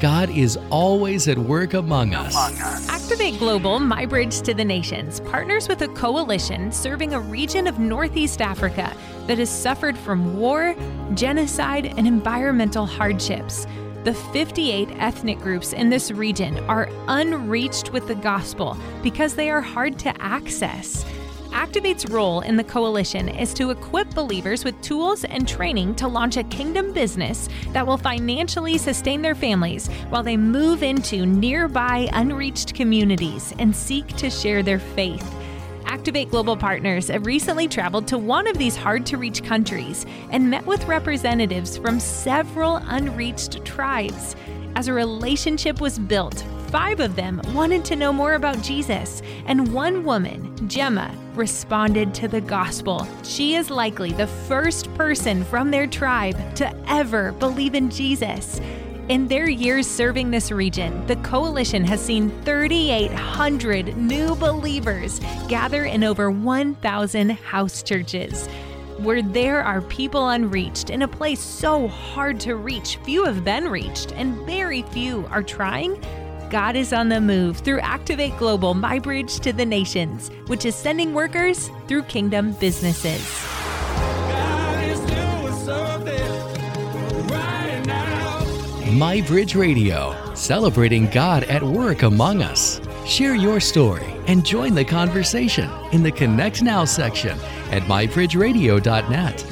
God is always at work among us. Activate Global, My Bridge to the Nations, partners with a coalition serving a region of Northeast Africa that has suffered from war, genocide, and environmental hardships. The 58 ethnic groups in this region are unreached with the gospel because they are hard to access. Activate's role in the coalition is to equip believers with tools and training to launch a kingdom business that will financially sustain their families while they move into nearby unreached communities and seek to share their faith. Activate Global Partners have recently traveled to one of these hard to reach countries and met with representatives from several unreached tribes. As a relationship was built, five of them wanted to know more about Jesus, and one woman, Jemma, responded to the gospel. She is likely the first person from their tribe to ever believe in Jesus. In their years serving this region, the coalition has seen 3,800 new believers gather in over 1,000 house churches. Where there are people unreached in a place so hard to reach, few have been reached, and very few are trying. God is on the move through Activate Global, My Bridge to the Nations, which is sending workers through kingdom businesses. My Bridge Radio, celebrating God at work among us. Share your story and join the conversation in the Connect Now section at mybridgeradio.net.